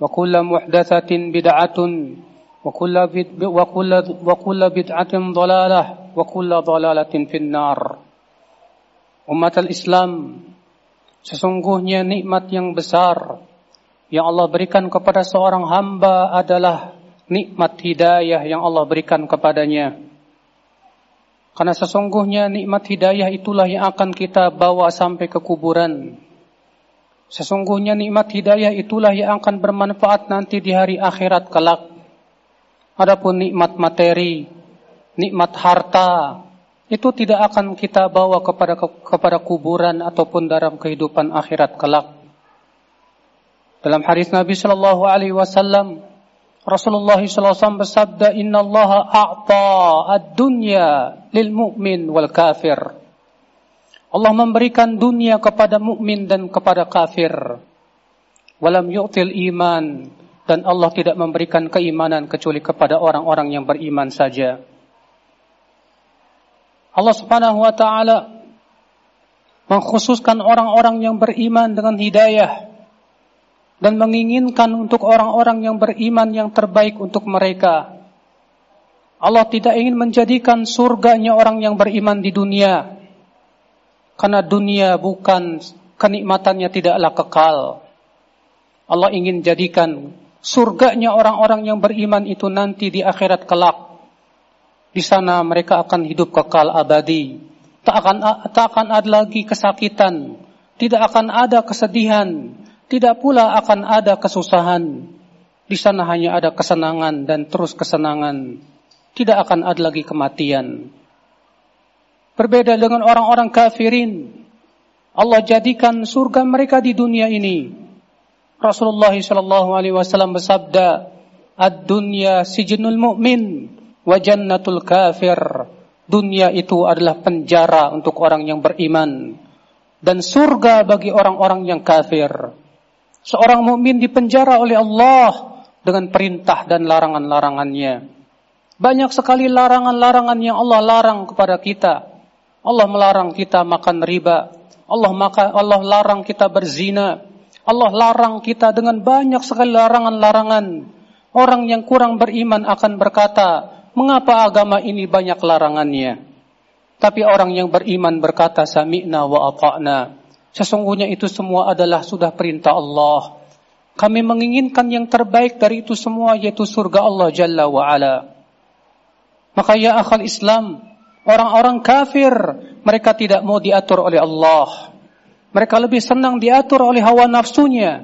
وكل محدثة بدعة وكل وكل وكل بدعة ضلالة وكل ضلالة في النار Umat Islam sesungguhnya nikmat yang besar yang Allah berikan kepada seorang hamba adalah nikmat hidayah yang Allah berikan kepadanya. Karena sesungguhnya nikmat hidayah itulah yang akan kita bawa sampai ke kuburan. Sesungguhnya nikmat hidayah itulah yang akan bermanfaat nanti di hari akhirat kelak. Adapun nikmat materi, nikmat harta, itu tidak akan kita bawa kepada kepada kuburan ataupun dalam kehidupan akhirat kelak. Dalam hadis Nabi Shallallahu Alaihi Wasallam, Rasulullah SAW bersabda, Inna Allah a'ta ad-dunya lil mu'min wal kafir. Allah memberikan dunia kepada mukmin dan kepada kafir. Walam yu'til iman dan Allah tidak memberikan keimanan kecuali kepada orang-orang yang beriman saja. Allah Subhanahu wa taala mengkhususkan orang-orang yang beriman dengan hidayah dan menginginkan untuk orang-orang yang beriman yang terbaik untuk mereka. Allah tidak ingin menjadikan surganya orang yang beriman di dunia karena dunia bukan kenikmatannya tidaklah kekal. Allah ingin jadikan surganya orang-orang yang beriman itu nanti di akhirat kelak. Di sana mereka akan hidup kekal abadi. Tak akan tak akan ada lagi kesakitan, tidak akan ada kesedihan, tidak pula akan ada kesusahan. Di sana hanya ada kesenangan dan terus kesenangan. Tidak akan ada lagi kematian. Berbeda dengan orang-orang kafirin. Allah jadikan surga mereka di dunia ini. Rasulullah sallallahu alaihi wasallam bersabda, "Ad-dunya sijnul mu'min wa jannatul kafir." Dunia itu adalah penjara untuk orang yang beriman dan surga bagi orang-orang yang kafir. Seorang mukmin dipenjara oleh Allah dengan perintah dan larangan-larangannya. Banyak sekali larangan-larangan yang Allah larang kepada kita. Allah melarang kita makan riba. Allah maka Allah larang kita berzina. Allah larang kita dengan banyak sekali larangan-larangan. Orang yang kurang beriman akan berkata, "Mengapa agama ini banyak larangannya?" Tapi orang yang beriman berkata, "Sami'na wa ata'na." Sesungguhnya itu semua adalah sudah perintah Allah. Kami menginginkan yang terbaik dari itu semua yaitu surga Allah Jalla wa ala. Maka ya akal Islam, Orang-orang kafir, mereka tidak mau diatur oleh Allah. Mereka lebih senang diatur oleh hawa nafsunya.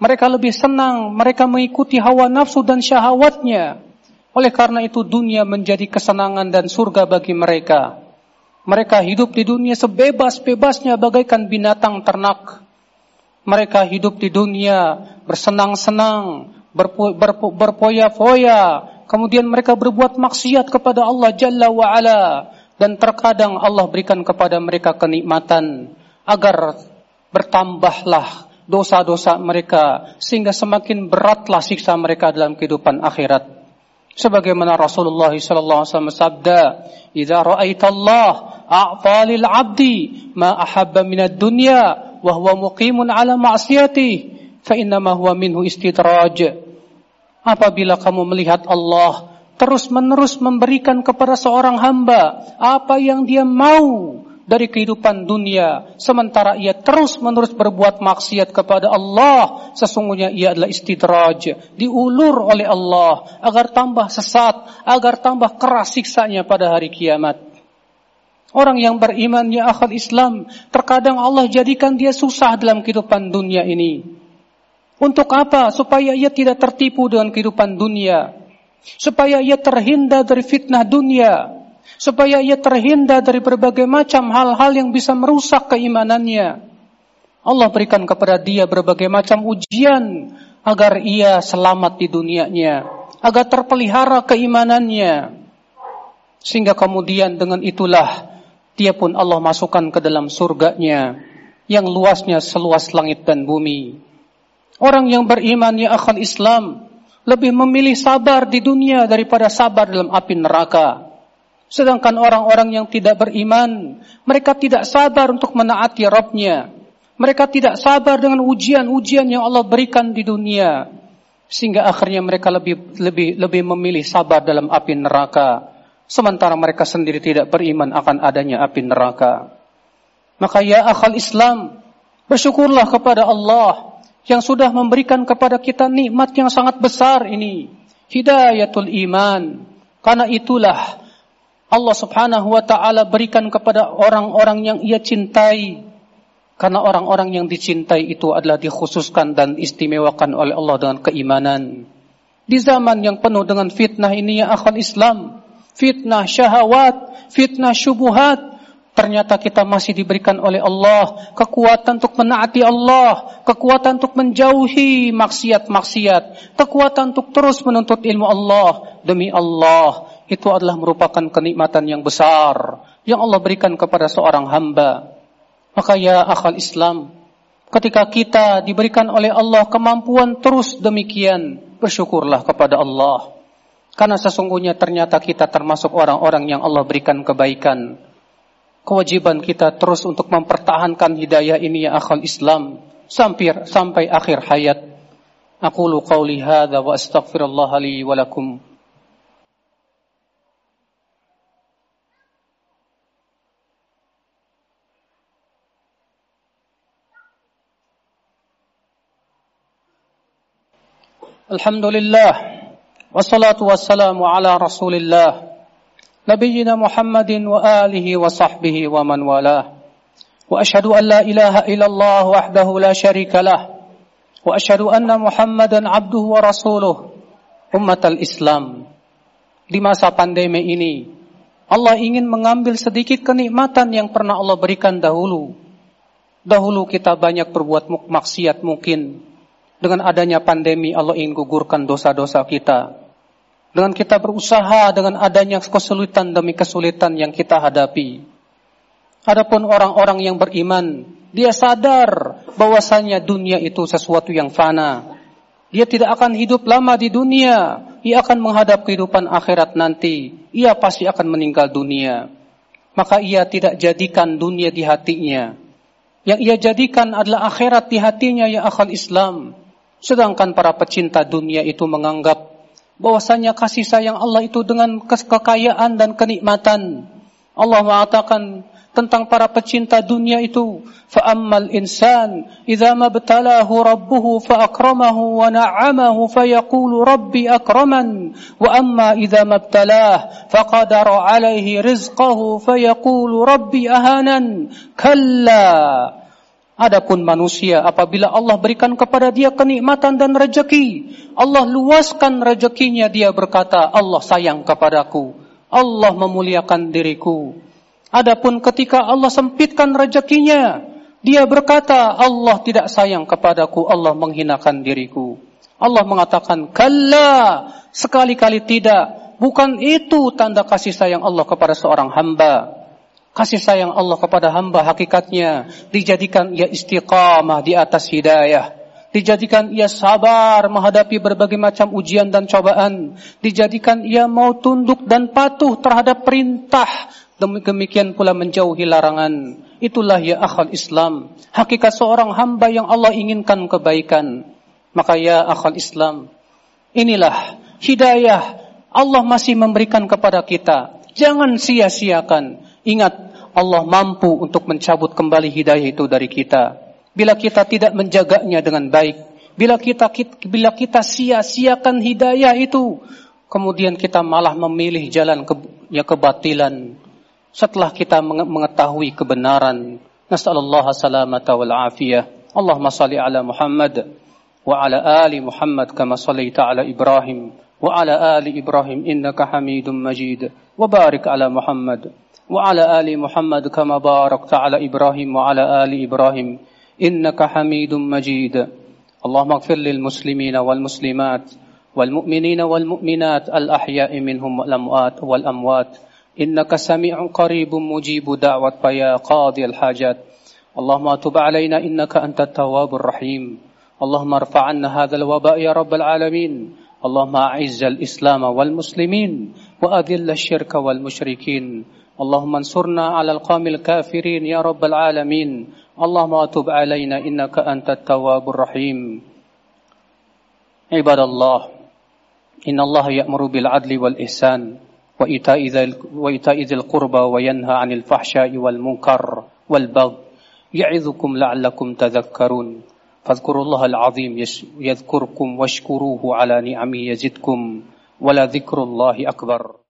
Mereka lebih senang mereka mengikuti hawa nafsu dan syahwatnya. Oleh karena itu dunia menjadi kesenangan dan surga bagi mereka. Mereka hidup di dunia sebebas-bebasnya bagaikan binatang ternak. Mereka hidup di dunia bersenang-senang, berpoya-poya, kemudian mereka berbuat maksiat kepada Allah Jalla wa ala dan terkadang Allah berikan kepada mereka kenikmatan agar bertambahlah dosa-dosa mereka sehingga semakin beratlah siksa mereka dalam kehidupan akhirat. Sebagaimana Rasulullah sallallahu alaihi wasallam sabda, "Idza ra'aitallah a'ta lil 'abdi ma ahabba minad dunya wa huwa muqimun 'ala ma'siyati fa inna ma huwa minhu istidraj. Apabila kamu melihat Allah terus-menerus memberikan kepada seorang hamba apa yang dia mau dari kehidupan dunia sementara ia terus-menerus berbuat maksiat kepada Allah sesungguhnya ia adalah istidraj diulur oleh Allah agar tambah sesat agar tambah keras siksanya pada hari kiamat Orang yang beriman ya akal Islam terkadang Allah jadikan dia susah dalam kehidupan dunia ini. Untuk apa? Supaya ia tidak tertipu dengan kehidupan dunia. Supaya ia terhindar dari fitnah dunia supaya ia terhindar dari berbagai macam hal-hal yang bisa merusak keimanannya. Allah berikan kepada dia berbagai macam ujian agar ia selamat di dunianya, agar terpelihara keimanannya. Sehingga kemudian dengan itulah dia pun Allah masukkan ke dalam surganya yang luasnya seluas langit dan bumi. Orang yang beriman ya akan Islam lebih memilih sabar di dunia daripada sabar dalam api neraka. Sedangkan orang-orang yang tidak beriman, mereka tidak sabar untuk menaati Rabbnya. Mereka tidak sabar dengan ujian-ujian yang Allah berikan di dunia. Sehingga akhirnya mereka lebih lebih lebih memilih sabar dalam api neraka. Sementara mereka sendiri tidak beriman akan adanya api neraka. Maka ya akal Islam, bersyukurlah kepada Allah yang sudah memberikan kepada kita nikmat yang sangat besar ini. Hidayatul iman. Karena itulah Allah Subhanahu wa taala berikan kepada orang-orang yang ia cintai. Karena orang-orang yang dicintai itu adalah dikhususkan dan istimewakan oleh Allah dengan keimanan. Di zaman yang penuh dengan fitnah ini ya akhwal Islam, fitnah syahwat, fitnah syubuhat, ternyata kita masih diberikan oleh Allah kekuatan untuk menaati Allah, kekuatan untuk menjauhi maksiat-maksiat, kekuatan untuk terus menuntut ilmu Allah demi Allah itu adalah merupakan kenikmatan yang besar yang Allah berikan kepada seorang hamba. Maka ya akal Islam, ketika kita diberikan oleh Allah kemampuan terus demikian, bersyukurlah kepada Allah. Karena sesungguhnya ternyata kita termasuk orang-orang yang Allah berikan kebaikan kewajiban kita terus untuk mempertahankan hidayah ini ya akhal Islam sampai sampai akhir hayat. Aku lu qauli hadza wa astaghfirullah li wa lakum. Alhamdulillah wassalatu wassalamu ala Rasulillah نبينا محمد وآله وصحبه ومن والاه وأشهد أن لا إله إلا الله وحده لا شريك له وأشهد أن محمدا عبده ورسوله أمة الإسلام di masa pandemi ini Allah ingin mengambil sedikit kenikmatan yang pernah Allah berikan dahulu. Dahulu kita banyak berbuat maksiat mungkin. Dengan adanya pandemi Allah ingin gugurkan dosa-dosa kita. Dengan kita berusaha dengan adanya kesulitan demi kesulitan yang kita hadapi. Adapun orang-orang yang beriman, dia sadar bahwasanya dunia itu sesuatu yang fana. Dia tidak akan hidup lama di dunia. Ia akan menghadap kehidupan akhirat nanti. Ia pasti akan meninggal dunia. Maka ia tidak jadikan dunia di hatinya. Yang ia jadikan adalah akhirat di hatinya ya akal Islam. Sedangkan para pecinta dunia itu menganggap bahwasanya kasih sayang Allah itu dengan kekayaan dan kenikmatan. Allah mengatakan tentang para pecinta dunia itu fa ammal insan idza mabtalahu rabbuhu fa akramahu wa na'amahu fa yaqulu rabbi akraman wa amma idza mabtalah fa qadara alaihi rizqahu fa yaqulu rabbi ahanan kalla Adapun manusia apabila Allah berikan kepada dia kenikmatan dan rejeki, Allah luaskan rejekinya dia berkata, Allah sayang kepadaku, Allah memuliakan diriku. Adapun ketika Allah sempitkan rejekinya, dia berkata, Allah tidak sayang kepadaku, Allah menghinakan diriku. Allah mengatakan, Kalla, sekali-kali tidak. Bukan itu tanda kasih sayang Allah kepada seorang hamba. Kasih sayang Allah kepada hamba hakikatnya dijadikan ia istiqamah di atas hidayah. Dijadikan ia sabar menghadapi berbagai macam ujian dan cobaan. Dijadikan ia mau tunduk dan patuh terhadap perintah Demikian pula menjauhi larangan. Itulah ya akhal Islam. Hakikat seorang hamba yang Allah inginkan kebaikan. Maka ya akhal Islam. Inilah hidayah Allah masih memberikan kepada kita. Jangan sia-siakan. Ingat, Allah mampu untuk mencabut kembali hidayah itu dari kita. Bila kita tidak menjaganya dengan baik, bila kita bila kita sia-siakan hidayah itu, kemudian kita malah memilih jalan ke, ya kebatilan, setelah kita mengetahui kebenaran. Nasallallahu salamata wal afiyah. Allahumma salli ala Muhammad wa ala ali Muhammad kama sallaita ala Ibrahim wa ala ali Ibrahim innaka Hamidum Majid. Wa barik ala Muhammad ali Muhammad kama barakta ala Ibrahim wa ala ali Ibrahim innaka Hamidum Majid. اللهم اغفر للمسلمين والمسلمات والمؤمنين والمؤمنات الأحياء منهم والأموات والأموات. إنك سميع قريب مجيب دعوة فيا قاضي الحاجات. اللهم تب علينا إنك أنت التواب الرحيم. اللهم ارفع عنا هذا الوباء يا رب العالمين. اللهم أعز الإسلام والمسلمين وأذل الشرك والمشركين. اللهم انصرنا على القوم الكافرين يا رب العالمين. اللهم تب علينا إنك أنت التواب الرحيم. عباد الله إن الله يأمر بالعدل والإحسان وإيتاء ذي القربى وينهى عن الفحشاء والمنكر والبغي يعظكم لعلكم تذكرون. فاذكروا الله العظيم يذكركم واشكروه على نعمه يزدكم. ولذكر الله أكبر.